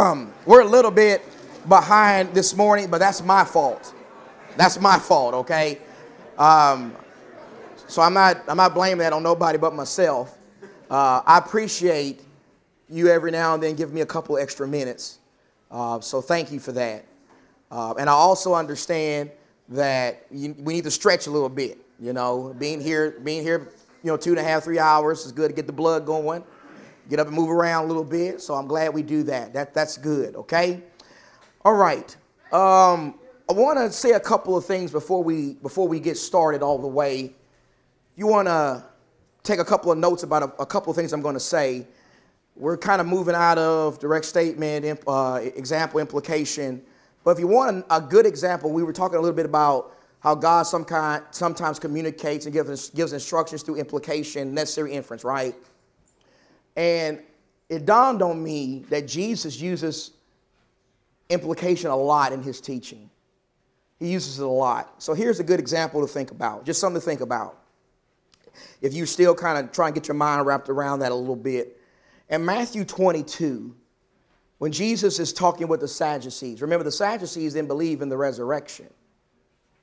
Um, we're a little bit behind this morning, but that's my fault. That's my fault, okay? Um, so I'm not, I'm not blaming that on nobody but myself. Uh, I appreciate you every now and then giving me a couple extra minutes. Uh, so thank you for that. Uh, and I also understand that you, we need to stretch a little bit. You know, being here, being here, you know, two and a half, three hours is good to get the blood going, get up and move around a little bit. So I'm glad we do that. That that's good. Okay. All right. Um, I want to say a couple of things before we before we get started all the way. You want to take a couple of notes about a, a couple of things I'm going to say. We're kind of moving out of direct statement, uh, example, implication. But if you want a, a good example, we were talking a little bit about how God some kind, sometimes communicates and gives, gives instructions through implication, necessary inference, right? And it dawned on me that Jesus uses implication a lot in his teaching. He uses it a lot. So here's a good example to think about, just something to think about. If you still kind of try and get your mind wrapped around that a little bit. In Matthew 22, when Jesus is talking with the Sadducees, remember the Sadducees didn't believe in the resurrection.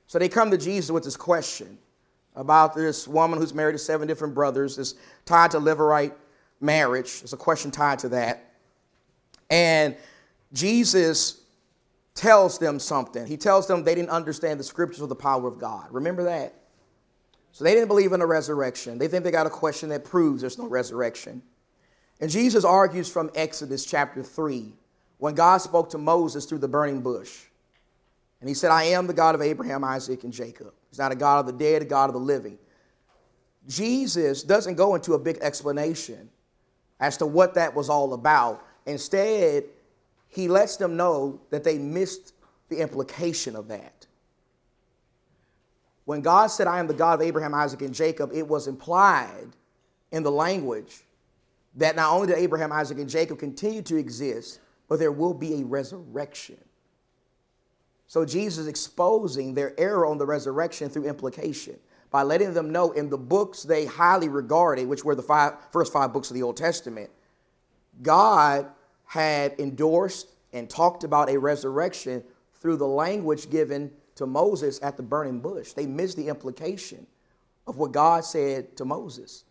So they come to Jesus with this question about this woman who's married to seven different brothers, is tied to Levirate marriage. There's a question tied to that. And Jesus tells them something. He tells them they didn't understand the scriptures or the power of God. Remember that? So they didn't believe in the resurrection. They think they got a question that proves there's no resurrection. And Jesus argues from Exodus chapter 3 when God spoke to Moses through the burning bush. And he said, I am the God of Abraham, Isaac, and Jacob. He's not a God of the dead, a God of the living. Jesus doesn't go into a big explanation as to what that was all about. Instead, he lets them know that they missed the implication of that. When God said, I am the God of Abraham, Isaac, and Jacob, it was implied in the language that not only did Abraham, Isaac, and Jacob continue to exist, but there will be a resurrection. So Jesus is exposing their error on the resurrection through implication by letting them know in the books they highly regarded, which were the five, first five books of the Old Testament, God had endorsed and talked about a resurrection through the language given to Moses at the burning bush. They missed the implication of what God said to Moses.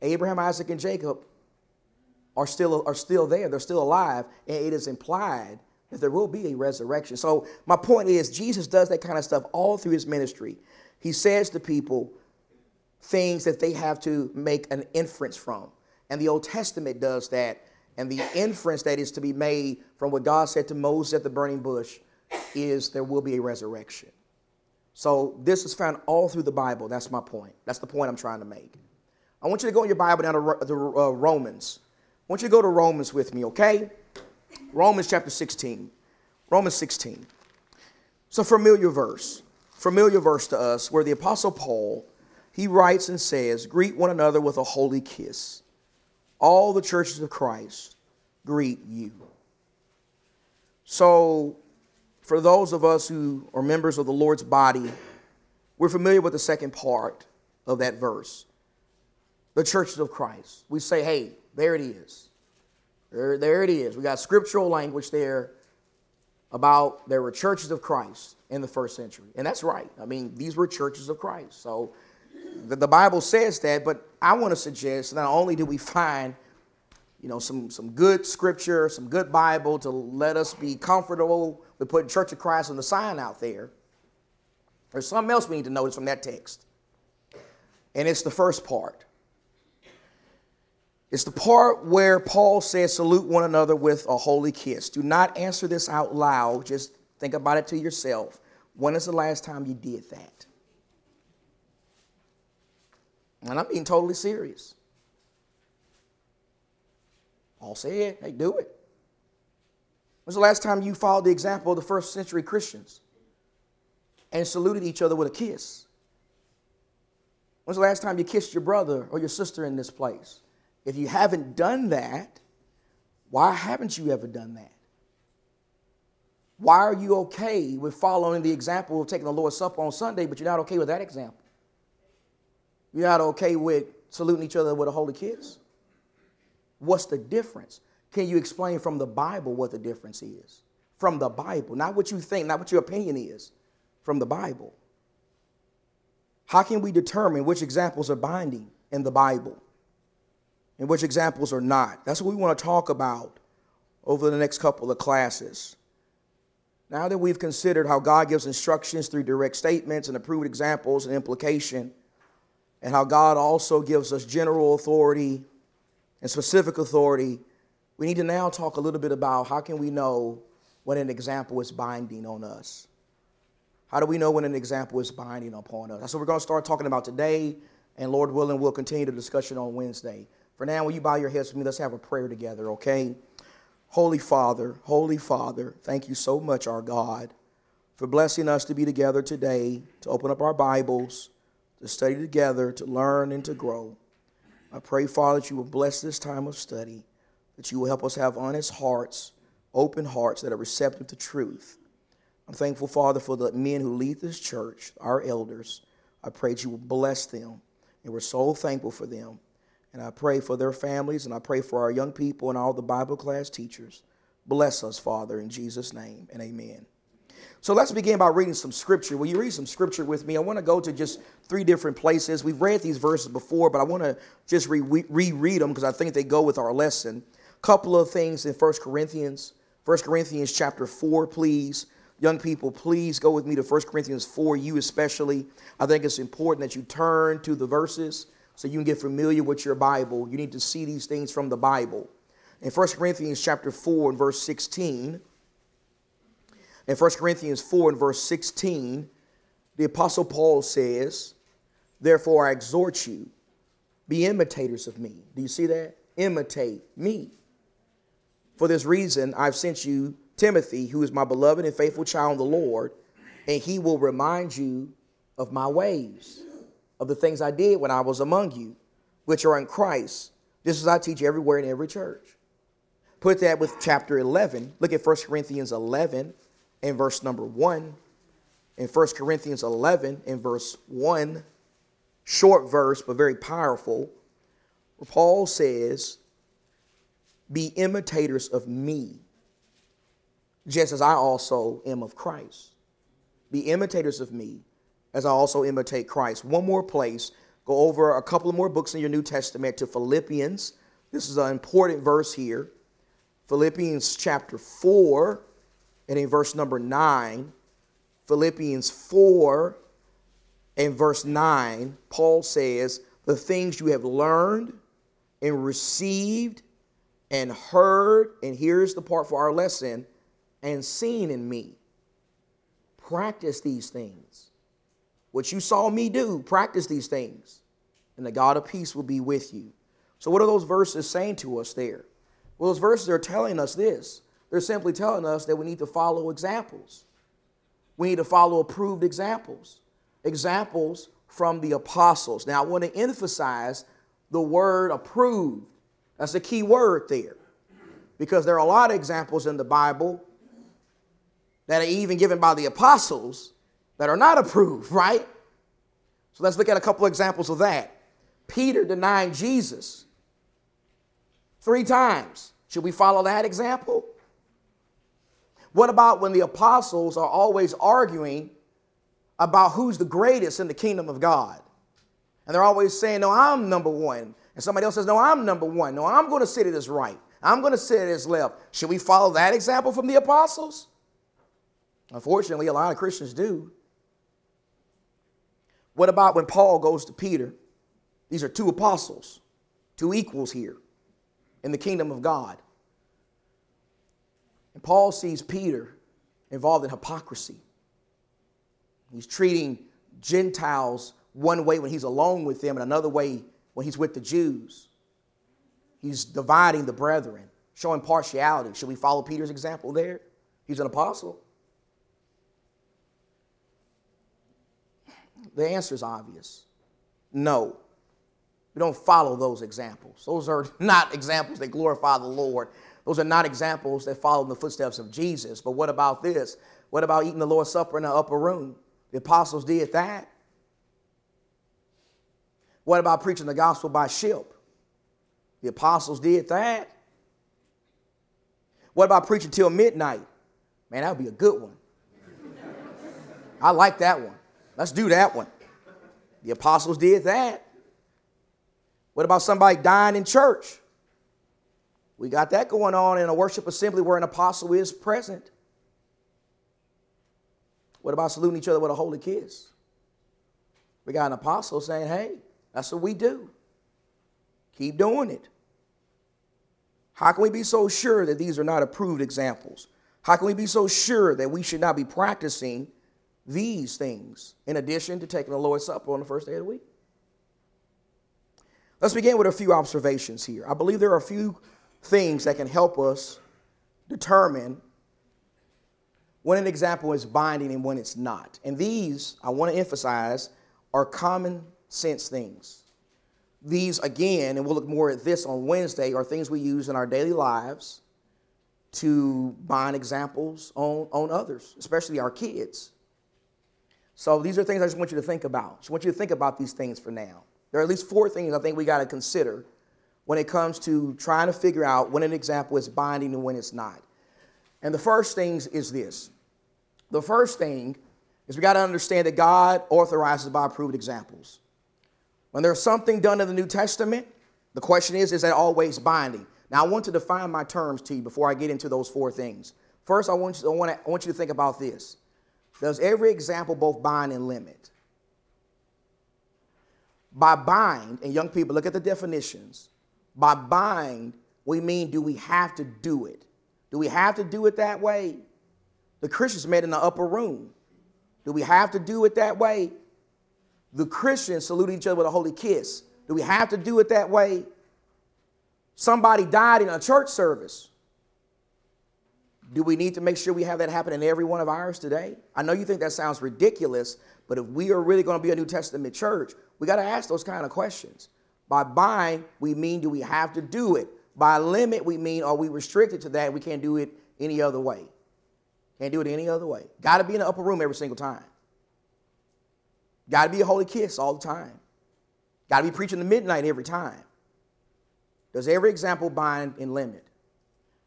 Abraham, Isaac, and Jacob are still, are still there, they're still alive, and it is implied that there will be a resurrection. So, my point is, Jesus does that kind of stuff all through his ministry. He says to people things that they have to make an inference from. And the Old Testament does that. And the inference that is to be made from what God said to Moses at the burning bush is there will be a resurrection. So, this is found all through the Bible. That's my point. That's the point I'm trying to make. I want you to go in your Bible down to, uh, Romans. I want you to go to Romans with me, okay? Romans chapter 16. Romans 16. It's a familiar verse, familiar verse to us, where the Apostle Paul, he writes and says, Greet one another with a holy kiss. All the churches of Christ greet you. So, for those of us who are members of the Lord's body, we're familiar with the second part of that verse. The churches of Christ. We say, hey, there it is. There, there it is. We got scriptural language there about there were churches of Christ in the first century. And that's right. I mean, these were churches of Christ. So the, the Bible says that, but I want to suggest not only do we find you know, some, some good scripture, some good Bible to let us be comfortable with putting Church of Christ on the sign out there. There's something else we need to notice from that text. And it's the first part. It's the part where Paul says, salute one another with a holy kiss. Do not answer this out loud. Just think about it to yourself. When is the last time you did that? And I'm being totally serious. Paul said, hey, do it. When's the last time you followed the example of the first century Christians and saluted each other with a kiss? When's the last time you kissed your brother or your sister in this place? If you haven't done that, why haven't you ever done that? Why are you okay with following the example of taking the Lord's Supper on Sunday, but you're not okay with that example? You're not okay with saluting each other with a holy kiss? What's the difference? Can you explain from the Bible what the difference is? From the Bible, not what you think, not what your opinion is, from the Bible. How can we determine which examples are binding in the Bible and which examples are not? That's what we want to talk about over the next couple of classes. Now that we've considered how God gives instructions through direct statements and approved examples and implication, and how God also gives us general authority and specific authority, we need to now talk a little bit about how can we know when an example is binding on us. How do we know when an example is binding upon us? That's what we're going to start talking about today, and Lord willing, we'll continue the discussion on Wednesday. For now, will you bow your heads with me? Let's have a prayer together, okay? Holy Father, Holy Father, thank you so much, our God, for blessing us to be together today, to open up our Bibles, to study together, to learn and to grow. I pray, Father, that you will bless this time of study, that you will help us have honest hearts, open hearts that are receptive to truth. I'm thankful, Father, for the men who lead this church, our elders. I pray that you will bless them. And we're so thankful for them. And I pray for their families, and I pray for our young people and all the Bible class teachers. Bless us, Father, in Jesus' name, and amen. So let's begin by reading some scripture. Will you read some scripture with me? I want to go to just three different places. We've read these verses before, but I want to just re- reread them because I think they go with our lesson. A couple of things in First Corinthians. First Corinthians chapter 4, please. Young people, please go with me to 1 Corinthians 4, you especially. I think it's important that you turn to the verses so you can get familiar with your Bible. You need to see these things from the Bible. In 1 Corinthians chapter 4 and verse 16, in 1 Corinthians 4 and verse 16, the Apostle Paul says, Therefore I exhort you, be imitators of me. Do you see that? Imitate me. For this reason, I've sent you Timothy, who is my beloved and faithful child in the Lord, and he will remind you of my ways, of the things I did when I was among you, which are in Christ, just as I teach everywhere in every church. Put that with chapter 11. Look at 1 Corinthians 11 and verse number 1. In 1 Corinthians 11 and verse 1, short verse, but very powerful, where Paul says, Be imitators of me just as I also am of Christ. Be imitators of me as I also imitate Christ. One more place, go over a couple of more books in your New Testament to Philippians. This is an important verse here. Philippians chapter 4 and in verse number 9. Philippians 4 and verse 9, Paul says, The things you have learned and received and heard, and here's the part for our lesson and seen in me. Practice these things. What you saw me do, practice these things, and the God of peace will be with you. So, what are those verses saying to us there? Well, those verses are telling us this. They're simply telling us that we need to follow examples. We need to follow approved examples, examples from the apostles. Now, I want to emphasize the word approved. That's a key word there because there are a lot of examples in the Bible that are even given by the apostles that are not approved, right? So let's look at a couple examples of that. Peter denying Jesus three times. Should we follow that example? What about when the apostles are always arguing about who's the greatest in the kingdom of God? And they're always saying, No, I'm number one. And somebody else says, No, I'm number one. No, I'm going to sit at his right. I'm going to sit at his left. Should we follow that example from the apostles? Unfortunately, a lot of Christians do. What about when Paul goes to Peter? These are two apostles, two equals here in the kingdom of God. And Paul sees Peter involved in hypocrisy. He's treating Gentiles one way when he's alone with them and another way when he's with the Jews. He's dividing the brethren, showing partiality. Should we follow Peter's example there? He's an apostle. The answer is obvious no. We don't follow those examples. Those are not examples that glorify the Lord. Those are not examples that follow in the footsteps of Jesus. But what about this? What about eating the Lord's Supper in the upper room? The apostles did that. What about preaching the gospel by ship? The apostles did that. What about preaching till midnight? Man, that would be a good one. I like that one. Let's do that one. The apostles did that. What about somebody dying in church? We got that going on in a worship assembly where an apostle is present. What about saluting each other with a holy kiss? We got an apostle saying, hey, that's what we do. Keep doing it. How can we be so sure that these are not approved examples? How can we be so sure that we should not be practicing these things in addition to taking the Lord's Supper on the first day of the week? Let's begin with a few observations here. I believe there are a few things that can help us determine when an example is binding and when it's not. And these, I want to emphasize, are common sense things. These, again, and we'll look more at this on Wednesday, are things we use in our daily lives to bind examples on, on others, especially our kids. So these are things I just want you to think about. I just want you to think about these things for now. There are at least four things I think we got to consider when it comes to trying to figure out when an example is binding and when it's not. And the first thing is this. The first thing is we got to understand that God authorizes by approved examples. When there's something done in the New Testament, the question is, is that always binding? Now, I want to define my terms to you before I get into those four things. First, I want you, I want, to, I want you to think about this. Does every example both bind and limit? By bind, and young people, look at the definitions. By bind, we mean do we have to do it? Do we have to do it that way? The Christians met in the upper room. Do we have to do it that way? The Christians salute each other with a holy kiss. Do we have to do it that way? Somebody died in a church service. Do we need to make sure we have that happen in every one of ours today? I know you think that sounds ridiculous, but if we are really going to be a New Testament church, we got to ask those kind of questions. By bind, we mean do we have to do it? By limit, we mean are we restricted to that? We can't do it any other way. Can't do it any other way. Got to be in the upper room every single time. Got to be a holy kiss all the time. Got to be preaching the midnight every time. Does every example bind and limit?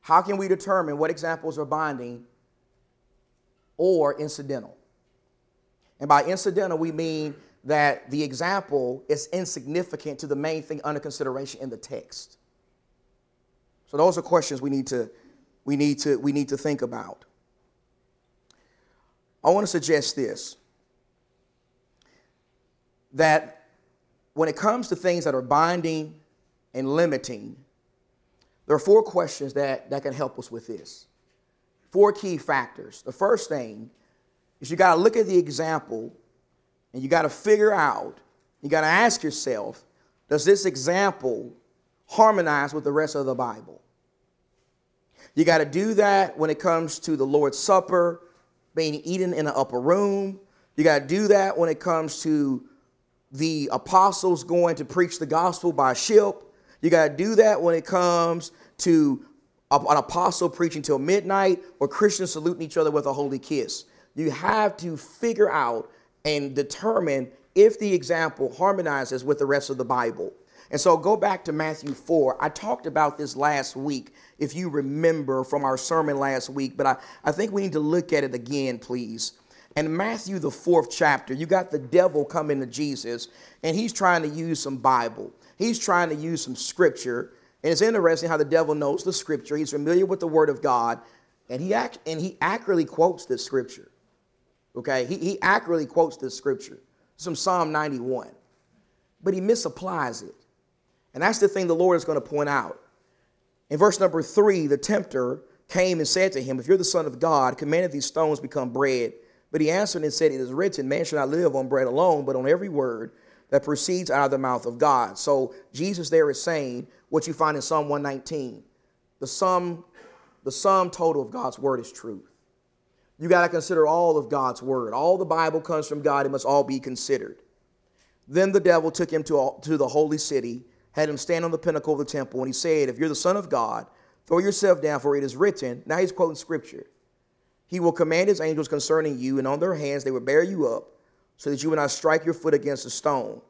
How can we determine what examples are binding or incidental? And by incidental, we mean that the example is insignificant to the main thing under consideration in the text. So those are questions we need to we need to we need to think about. I want to suggest this that when it comes to things that are binding and limiting, there are four questions that, that can help us with this. Four key factors. The first thing is you got to look at the example and you got to figure out, you got to ask yourself, does this example harmonize with the rest of the Bible? You got to do that when it comes to the Lord's Supper being eaten in an upper room. You got to do that when it comes to the apostles going to preach the gospel by ship. You got to do that when it comes to an apostle preaching till midnight or Christians saluting each other with a holy kiss. You have to figure out and determine if the example harmonizes with the rest of the Bible. And so go back to Matthew 4. I talked about this last week, if you remember from our sermon last week, but I, I think we need to look at it again, please. In Matthew, the fourth chapter, you got the devil coming to Jesus, and he's trying to use some Bible. He's trying to use some scripture. And it's interesting how the devil knows the scripture. He's familiar with the word of God, and he, act, and he accurately quotes this scripture. Okay, he, he accurately quotes this scripture. It's from Psalm 91. But he misapplies it. And that's the thing the Lord is going to point out. In verse number three, the tempter came and said to him, If you're the Son of God, command that these stones become bread. But he answered and said, It is written, Man shall not live on bread alone, but on every word that proceeds out of the mouth of God. So Jesus there is saying what you find in Psalm 119. The sum, the sum total of God's word is truth. You got to consider all of God's word. All the Bible comes from God, it must all be considered. Then the devil took him to, to the holy city, had him stand on the pinnacle of the temple, and he said, If you're the Son of God, throw yourself down, for it is written. Now he's quoting scripture. He will command his angels concerning you, and on their hands they will bear you up, so that you will not strike your foot against a stone.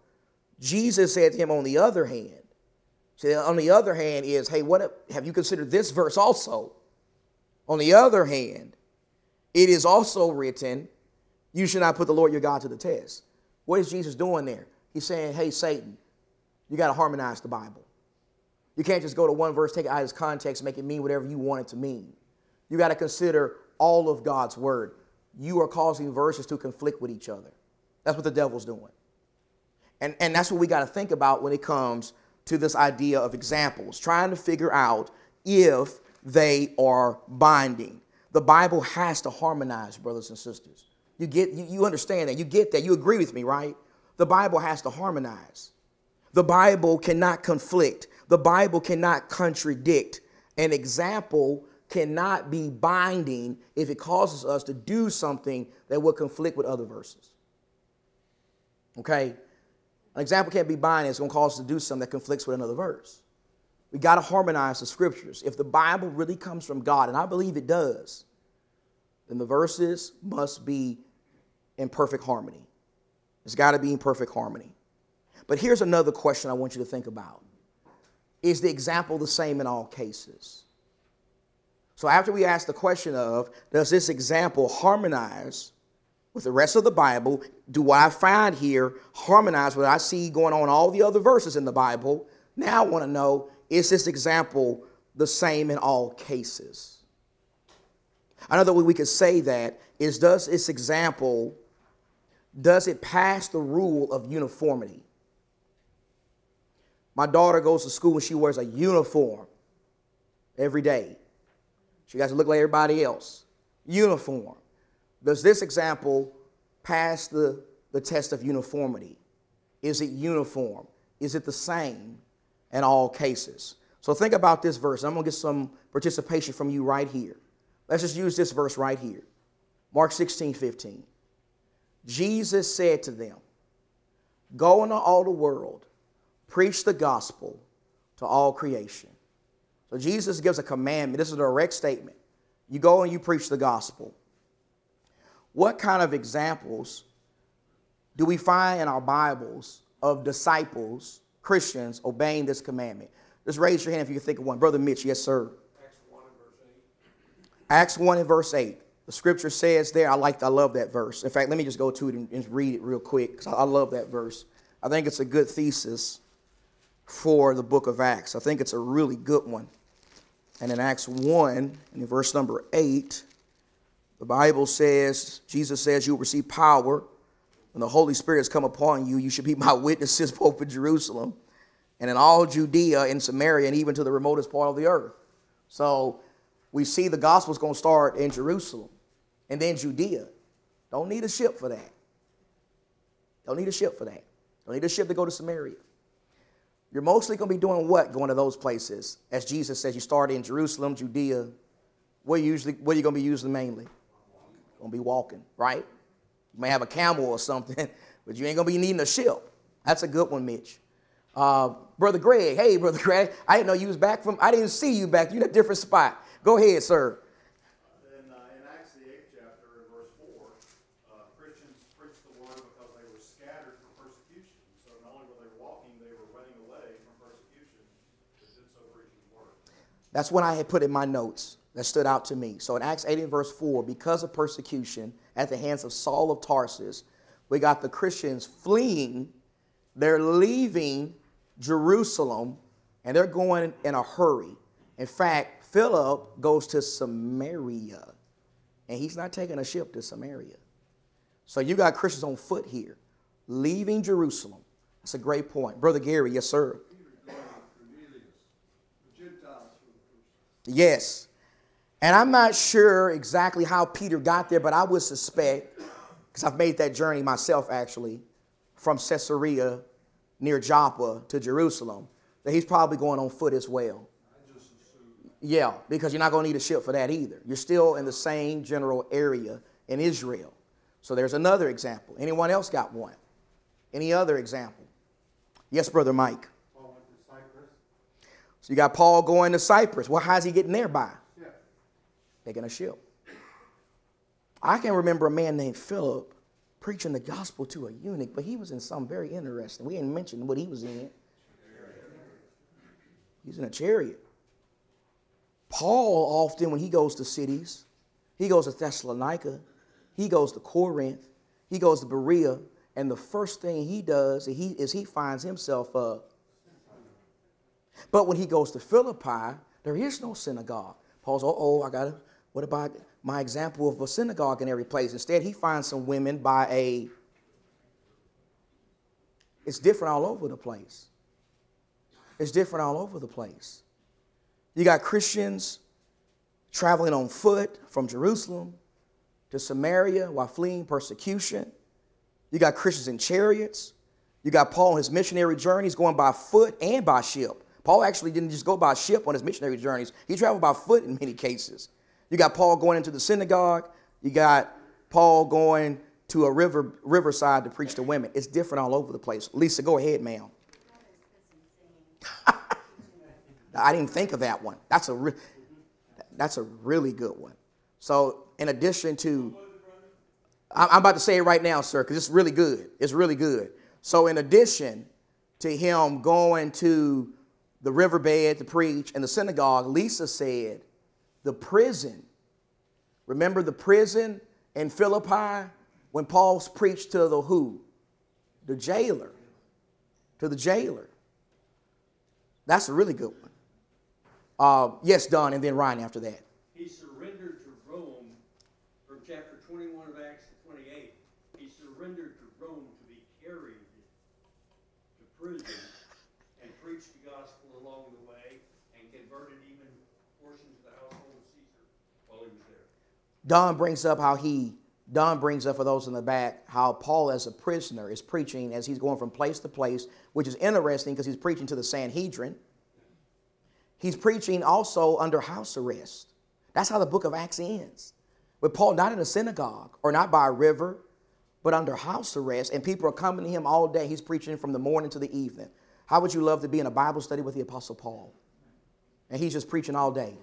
Jesus said to him, On the other hand, so on the other hand, is, hey, what have you considered this verse also? On the other hand, it is also written, you should not put the Lord your God to the test. What is Jesus doing there? He's saying, hey, Satan, you got to harmonize the Bible. You can't just go to one verse, take it out of its context, make it mean whatever you want it to mean. You got to consider all of God's word. You are causing verses to conflict with each other. That's what the devil's doing. And, and that's what we got to think about when it comes to this idea of examples, trying to figure out if they are binding. The Bible has to harmonize, brothers and sisters. You get you, you understand that. You get that. You agree with me, right? The Bible has to harmonize. The Bible cannot conflict. The Bible cannot contradict. An example cannot be binding if it causes us to do something that will conflict with other verses. Okay? An example can't be binding, it's going to cause us to do something that conflicts with another verse. We got to harmonize the scriptures. If the Bible really comes from God, and I believe it does, then the verses must be in perfect harmony. It's got to be in perfect harmony. But here's another question I want you to think about Is the example the same in all cases? So, after we ask the question of, does this example harmonize with the rest of the Bible? Do I find here harmonize with what I see going on all the other verses in the Bible? Now I want to know, is this example the same in all cases? Another way we could say that is, does this example, does it pass the rule of uniformity? My daughter goes to school and she wears a uniform every day. She has to look like everybody else. Uniform. Does this example pass the, the test of uniformity? Is it uniform? Is it the same in all cases? So think about this verse. I'm going to get some participation from you right here. Let's just use this verse right here. Mark 16, 15. Jesus said to them, Go into all the world, preach the gospel to all creation. So Jesus gives a commandment. This is a direct statement. You go and you preach the gospel. What kind of examples do we find in our Bibles of disciples, Christians, obeying this commandment? Just raise your hand if you can think of one. Brother Mitch, yes, sir. Acts 1 and verse 8. Acts 1 and verse 8. The scripture says there, I like, I love that verse. In fact, let me just go to it and, and read it real quick because I, I love that verse. I think it's a good thesis for the book of Acts. I think it's a really good one. And in Acts 1, and in verse number 8, the Bible says, Jesus says, You'll receive power when the Holy Spirit has come upon you. You should be my witnesses both in Jerusalem and in all Judea and Samaria and even to the remotest part of the earth. So we see the gospel's going to start in Jerusalem and then Judea. Don't need a ship for that. Don't need a ship for that. Don't need a ship to go to Samaria. You're mostly going to be doing what going to those places? As Jesus says, you start in Jerusalem, Judea. You usually what are you going to be using mainly? To be walking, right? You may have a camel or something, but you ain't to be needing a ship. That's a good one, Mitch. Uh, Brother Greg, hey, Brother Greg, I didn't know you was back from, I didn't see you back. You in a different spot. Go ahead, sir. In, uh, in Acts, the eighth chapter, in verse four, uh, Christians preached the word because they were scattered for persecution. So not only were they walking, they were running away from persecution. They did so preaching the word. That's what I had put in my notes that stood out to me. So in Acts 8 and verse 4, because of persecution at the hands of Saul of Tarsus, we got the Christians fleeing. They're leaving Jerusalem and they're going in a hurry. In fact, Philip goes to Samaria and he's not taking a ship to Samaria. So you got Christians on foot here, leaving Jerusalem. That's a great point. Brother Gary, yes, sir. Yes. And I'm not sure exactly how Peter got there, but I would suspect, because I've made that journey myself actually, from Caesarea near Joppa to Jerusalem, that he's probably going on foot as well. Yeah, because you're not going to need a ship for that either. You're still in the same general area in Israel. So there's another example. Anyone else got one? Any other example? Yes, Brother Mike. Paul went to Cyprus. So you got Paul going to Cyprus. Well, how's he getting there by? Taking a ship. I can remember a man named Philip preaching the gospel to a eunuch, but he was in something very interesting. We didn't mention what he was in. He's in a chariot. Paul often, when he goes to cities, he goes to Thessalonica, he goes to Corinth, he goes to Berea, and the first thing he does is he, is he finds himself a. But when he goes to Philippi, there is no synagogue. Paul's, oh, oh, I got to, what about my example of a synagogue in every place? Instead, he finds some women by a, it's different all over the place. It's different all over the place. You got Christians traveling on foot from Jerusalem to Samaria while fleeing persecution. You got Christians in chariots. You got Paul on his missionary journeys going by foot and by ship. Paul actually didn't just go by ship on his missionary journeys, he traveled by foot in many cases. You got Paul going into the synagogue. You got Paul going to a river riverside to preach to women. It's different all over the place. Lisa, go ahead, ma'am. I didn't think of that one. That's a re- that's a really good one. So, in addition to, I'm about to say it right now, sir, because it's really good. It's really good. So, in addition to him going to the riverbed to preach in the synagogue, Lisa said, the prison. Remember the prison in Philippi when Paul preached to the who? The jailer. To the jailer. That's a really good one. Uh, yes, Don, and then Ryan after that. He surrendered to Rome from chapter 21 of Acts to 28. He surrendered to Rome to be carried to prison and preached the gospel along the way and converted even portions of the household of Caesar while he was there. Don brings up how he, Don brings up for those in the back, how Paul as a prisoner is preaching as he's going from place to place, which is interesting because he's preaching to the Sanhedrin He's preaching also under house arrest. That's how the book of Acts ends. With Paul not in a synagogue or not by a river, but under house arrest, and people are coming to him all day. He's preaching from the morning to the evening. How would you love to be in a Bible study with the Apostle Paul? And he's just preaching all day.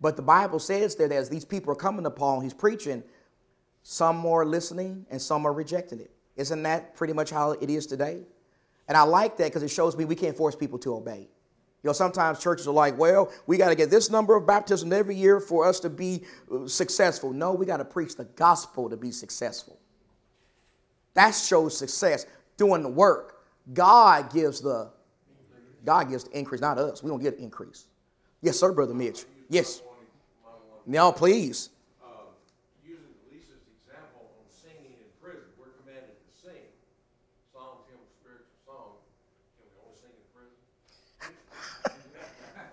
But the Bible says there that as these people are coming to Paul and he's preaching, some are listening and some are rejecting it. Isn't that pretty much how it is today? And I like that because it shows me we can't force people to obey. You know, sometimes churches are like, well, we got to get this number of baptisms every year for us to be uh, successful. No, we got to preach the gospel to be successful. That shows success, doing the work. God gives the God gives the increase, not us. We don't get increase. Yes, sir, Brother Mitch. Yes. Now, please.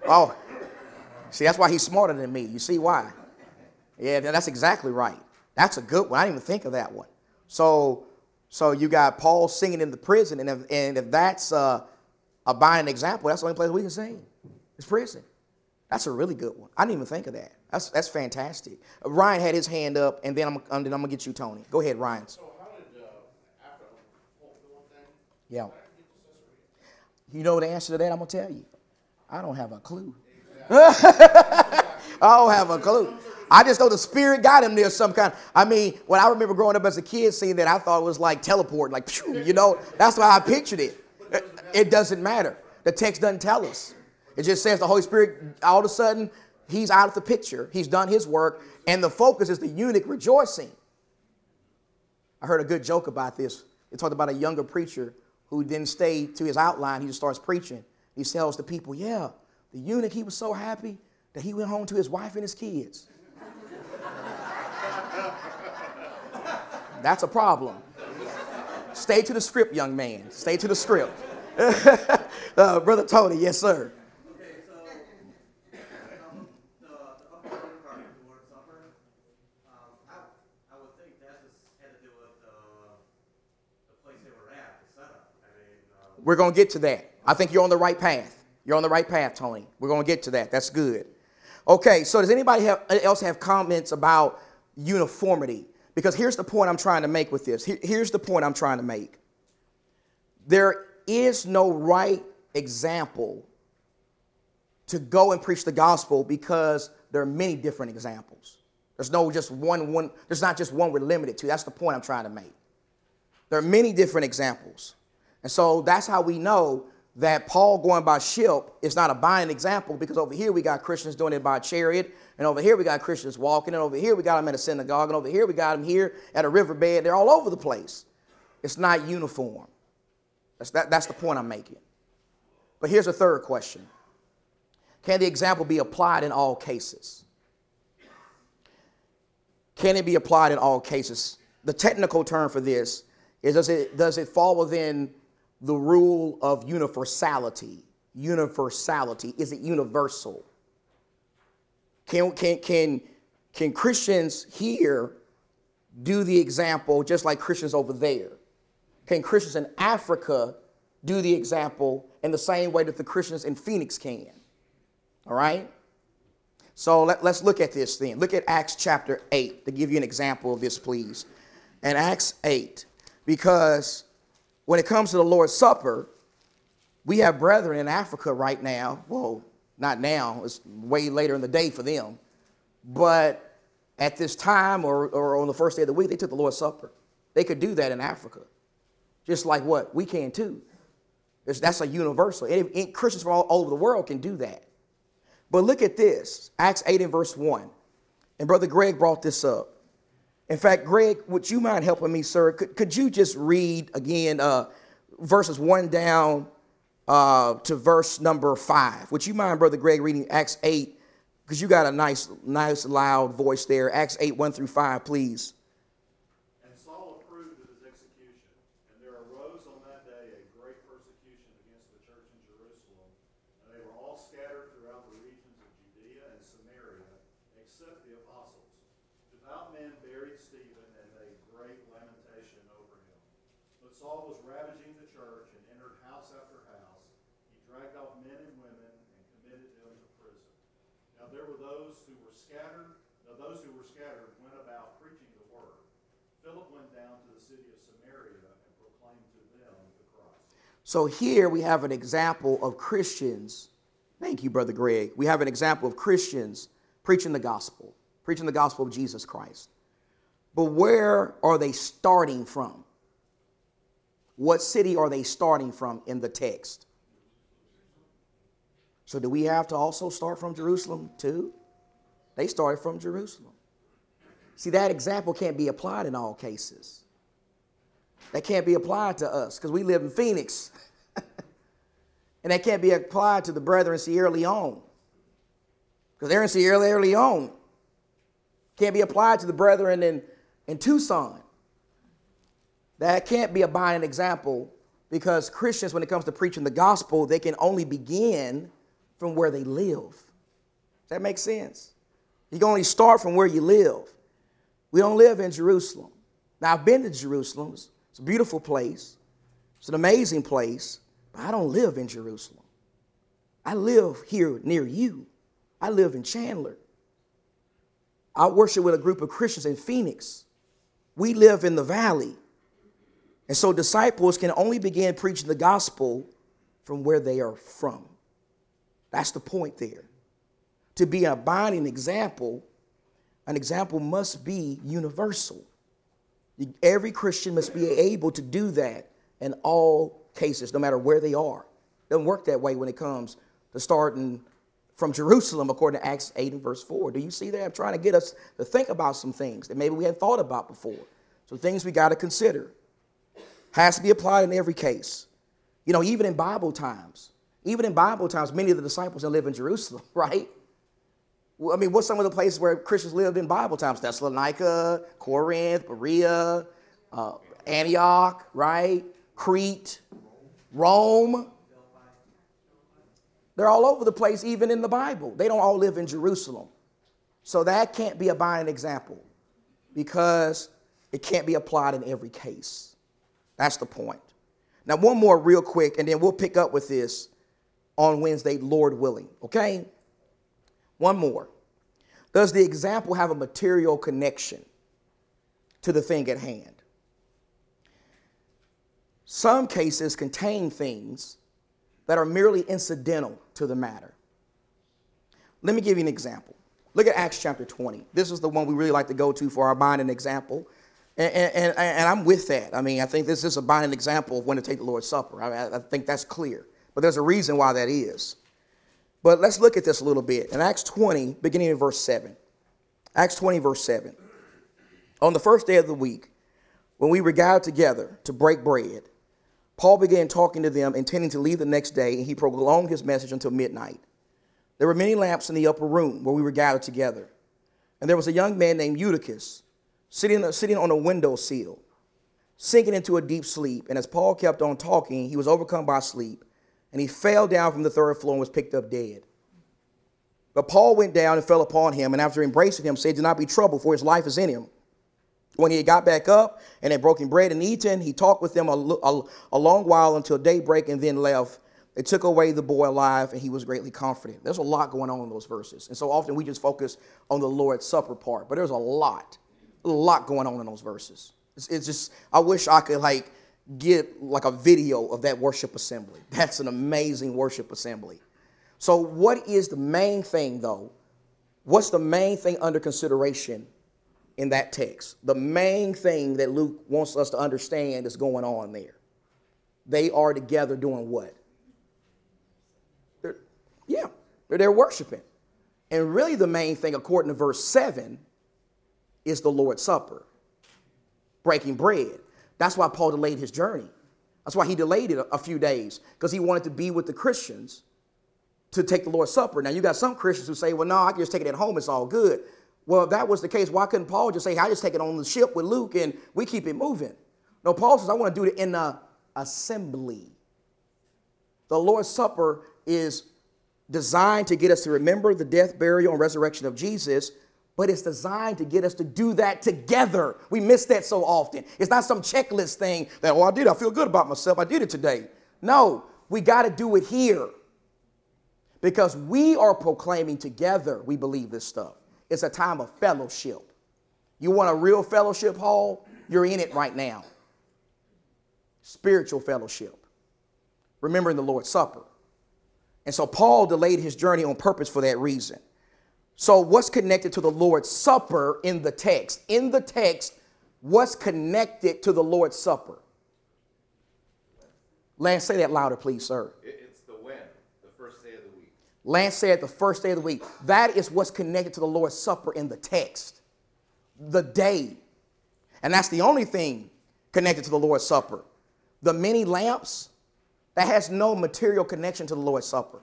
Oh, see, that's why he's smarter than me. You see why? Yeah, that's exactly right. That's a good one. I didn't even think of that one. So, so you got Paul singing in the prison, and if, and if that's uh, a binding example, that's the only place we can sing. It's prison. That's a really good one. I didn't even think of that. That's that's fantastic. Uh, Ryan had his hand up, and then I'm, and then I'm gonna get you, Tony. Go ahead, Ryan. So how did uh, thing? Yeah. You know the answer to that? I'm gonna tell you. I don't have a clue. I don't have a clue. I just know the spirit got him there some kind. I mean, when I remember growing up as a kid, seeing that, I thought it was like teleporting, like you know. That's why I pictured it. It doesn't matter. The text doesn't tell us. It just says the Holy Spirit. All of a sudden, he's out of the picture. He's done his work, and the focus is the eunuch rejoicing. I heard a good joke about this. It talked about a younger preacher who didn't stay to his outline. He just starts preaching. He tells the people, yeah, the eunuch, he was so happy that he went home to his wife and his kids. That's a problem. Stay to the script, young man. Stay to the script. uh, Brother Tony, yes, sir. Okay, so um, the, the upper part, the Lord's Supper, um, I, I would think that just had to do with uh, the place they were at, the setup. I mean, um, We're going to get to that. I think you're on the right path. You're on the right path, Tony. We're going to get to that. That's good. Okay, so does anybody have, else have comments about uniformity? Because here's the point I'm trying to make with this. Here, here's the point I'm trying to make. There is no right example to go and preach the gospel because there are many different examples. There's no just one, one, there's not just one we're limited to. That's the point I'm trying to make. There are many different examples. And so that's how we know that Paul going by ship is not a binding example because over here we got Christians doing it by chariot, and over here we got Christians walking, and over here we got them at a synagogue, and over here we got them here at a riverbed. They're all over the place. It's not uniform. That's, that, that's the point I'm making. But here's a third question Can the example be applied in all cases? Can it be applied in all cases? The technical term for this is does it, does it fall within the rule of universality? Universality. Is it universal? Can, can, can, can Christians here do the example just like Christians over there? Can Christians in Africa do the example in the same way that the Christians in Phoenix can? All right? So let, us look at this then. Look at Acts chapter 8 to give you an example of this, please. And Acts 8, because when it comes to the Lord's Supper, we have brethren in Africa right now. Well, not now, it's way later in the day for them. But at this time or, or on the first day of the week, they took the Lord's Supper. They could do that in Africa, just like what? We can too. that's a universal. Christians from all, all over the world can do that. But look at this Acts 8 and verse 1. And Brother Greg brought this up. In fact, Greg, would you mind helping me, sir? Could, could you just read again uh, verses 1 down uh, to verse number 5? Would you mind, Brother Greg, reading Acts 8? Because you got a nice, nice, loud voice there. Acts 8, 1 through 5, please. So here we have an example of Christians. Thank you, Brother Greg. We have an example of Christians preaching the gospel, preaching the gospel of Jesus Christ. But where are they starting from? What city are they starting from in the text? So, do we have to also start from Jerusalem too? They started from Jerusalem. See, that example can't be applied in all cases that can't be applied to us because we live in Phoenix. and that can't be applied to the brethren in Sierra Leone because they're in Sierra Leone. Can't be applied to the brethren in, in Tucson. That can't be a binding example because Christians, when it comes to preaching the gospel, they can only begin from where they live. Does that make sense? You can only start from where you live. We don't live in Jerusalem. Now, I've been to Jerusalem. It's a beautiful place, it's an amazing place, but I don't live in Jerusalem. I live here near you. I live in Chandler. I worship with a group of Christians in Phoenix. We live in the valley. And so disciples can only begin preaching the gospel from where they are from. That's the point there. To be an abiding example, an example must be universal. Every Christian must be able to do that in all cases, no matter where they are. It doesn't work that way when it comes to starting from Jerusalem, according to Acts 8 and verse 4. Do you see that? I'm trying to get us to think about some things that maybe we hadn't thought about before. So, things we got to consider. Has to be applied in every case. You know, even in Bible times, even in Bible times, many of the disciples didn't live in Jerusalem, right? I mean, what's some of the places where Christians lived in Bible times? Thessalonica, Corinth, Berea, uh, Antioch, right? Crete, Rome. They're all over the place, even in the Bible. They don't all live in Jerusalem. So that can't be a binding example because it can't be applied in every case. That's the point. Now, one more real quick, and then we'll pick up with this on Wednesday, Lord willing, okay? One more. Does the example have a material connection to the thing at hand? Some cases contain things that are merely incidental to the matter. Let me give you an example. Look at Acts chapter 20. This is the one we really like to go to for our binding example. And, and, and I'm with that. I mean, I think this is a binding example of when to take the Lord's Supper. I, I think that's clear. but there's a reason why that is. But let's look at this a little bit. In Acts 20, beginning in verse 7. Acts 20, verse 7. On the first day of the week, when we were gathered together to break bread, Paul began talking to them, intending to leave the next day, and he prolonged his message until midnight. There were many lamps in the upper room where we were gathered together. And there was a young man named Eutychus sitting, sitting on a window sill, sinking into a deep sleep. And as Paul kept on talking, he was overcome by sleep, and he fell down from the third floor and was picked up dead. But Paul went down and fell upon him, and after embracing him, said, Do not be troubled, for his life is in him. When he got back up and had broken bread and eaten, he talked with them a, a, a long while until daybreak and then left. They took away the boy alive, and he was greatly comforted. There's a lot going on in those verses. And so often we just focus on the Lord's Supper part, but there's a lot, a lot going on in those verses. It's, it's just, I wish I could like get like a video of that worship assembly. That's an amazing worship assembly. So, what is the main thing, though? What's the main thing under consideration in that text? The main thing that Luke wants us to understand is going on there. They are together doing what? They're, yeah, they're there worshiping. And really, the main thing, according to verse 7, is the Lord's Supper, breaking bread. That's why Paul delayed his journey. That's why he delayed it a, few days, because he wanted to be with the Christians to take the Lord's Supper. Now, you got some Christians who say, well, no, I can just take it at home, it's all good. Well, if that was the case, why couldn't Paul just say, I just take it on the ship with Luke and we keep it moving? No, Paul says, I want to do it in the assembly. The Lord's Supper is designed to get us to remember the death, burial, and resurrection of Jesus, but it's designed to get us to do that together. We miss that so often. It's not some checklist thing that, oh, I did, I feel good about myself, I did it today. No, we got to do it here because we are proclaiming together we believe this stuff. It's a time of fellowship. You want a real fellowship hall? You're in it right now. Spiritual fellowship. Remembering the Lord's Supper. And so Paul delayed his journey on purpose for that reason. So, what's connected to the Lord's Supper in the text? In the text, what's connected to the Lord's Supper? Lance, say that louder, please, sir. It's the when, the first day of the week. Lance said the first day of the week. That is what's connected to the Lord's Supper in the text. The day. And that's the only thing connected to the Lord's Supper. The many lamps, that has no material connection to the Lord's Supper.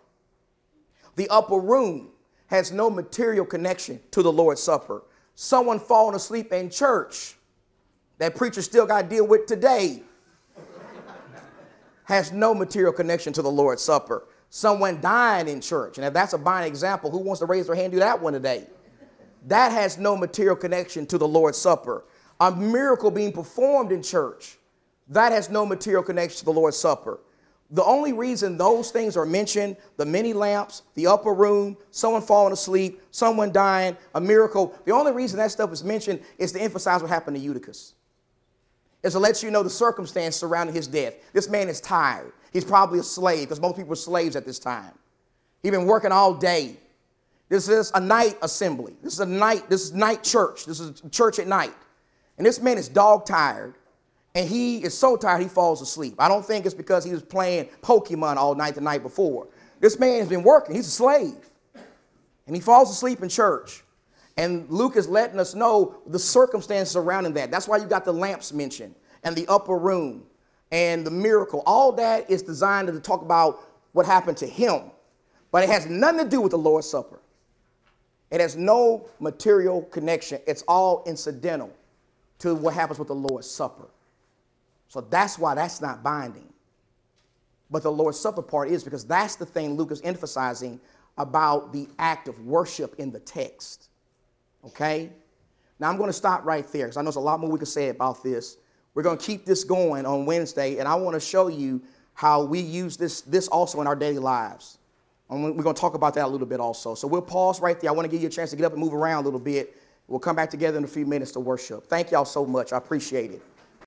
The upper room has no material connection to the Lord's Supper. Someone falling asleep in church, that preacher still got to deal with today, has no material connection to the Lord's Supper. Someone dying in church, and if that's a binding example, who wants to raise their hand and do that one today? That has no material connection to the Lord's Supper. A miracle being performed in church, that has no material connection to the Lord's Supper. The only reason those things are mentioned, the many lamps, the upper room, someone falling asleep, someone dying, a miracle, the only reason that stuff is mentioned is to emphasize what happened to Eutychus. Is to let you know the circumstance surrounding his death. This man is tired. He's probably a slave because most people were slaves at this time. He's been working all day. This is a night assembly. This is a night, this is night church. This is church at night. And this man is dog tired and he is so tired he falls asleep. I don't think it's because he was playing Pokemon all night the night before. This man has been working, he's a slave. And he falls asleep in church. And Luke is letting us know the circumstances surrounding that. That's why you got the lamps mentioned and the upper room and the miracle. All that is designed to talk about what happened to him. But it has nothing to do with the Lord's Supper. It has no material connection. It's all incidental to what happens with the Lord's Supper. So that's why that's not binding. But the Lord's Supper part is because that's the thing Luke is emphasizing about the act of worship in the text. Okay? Now I'm going to stop right there because I know there's a lot more we could say about this. We're going to keep this going on Wednesday, and I want to show you how we use this, this also in our daily lives. And we're going to talk about that a little bit also. So we'll pause right there. I want to give you a chance to get up and move around a little bit. We'll come back together in a few minutes to worship. Thank y'all so much. I appreciate it.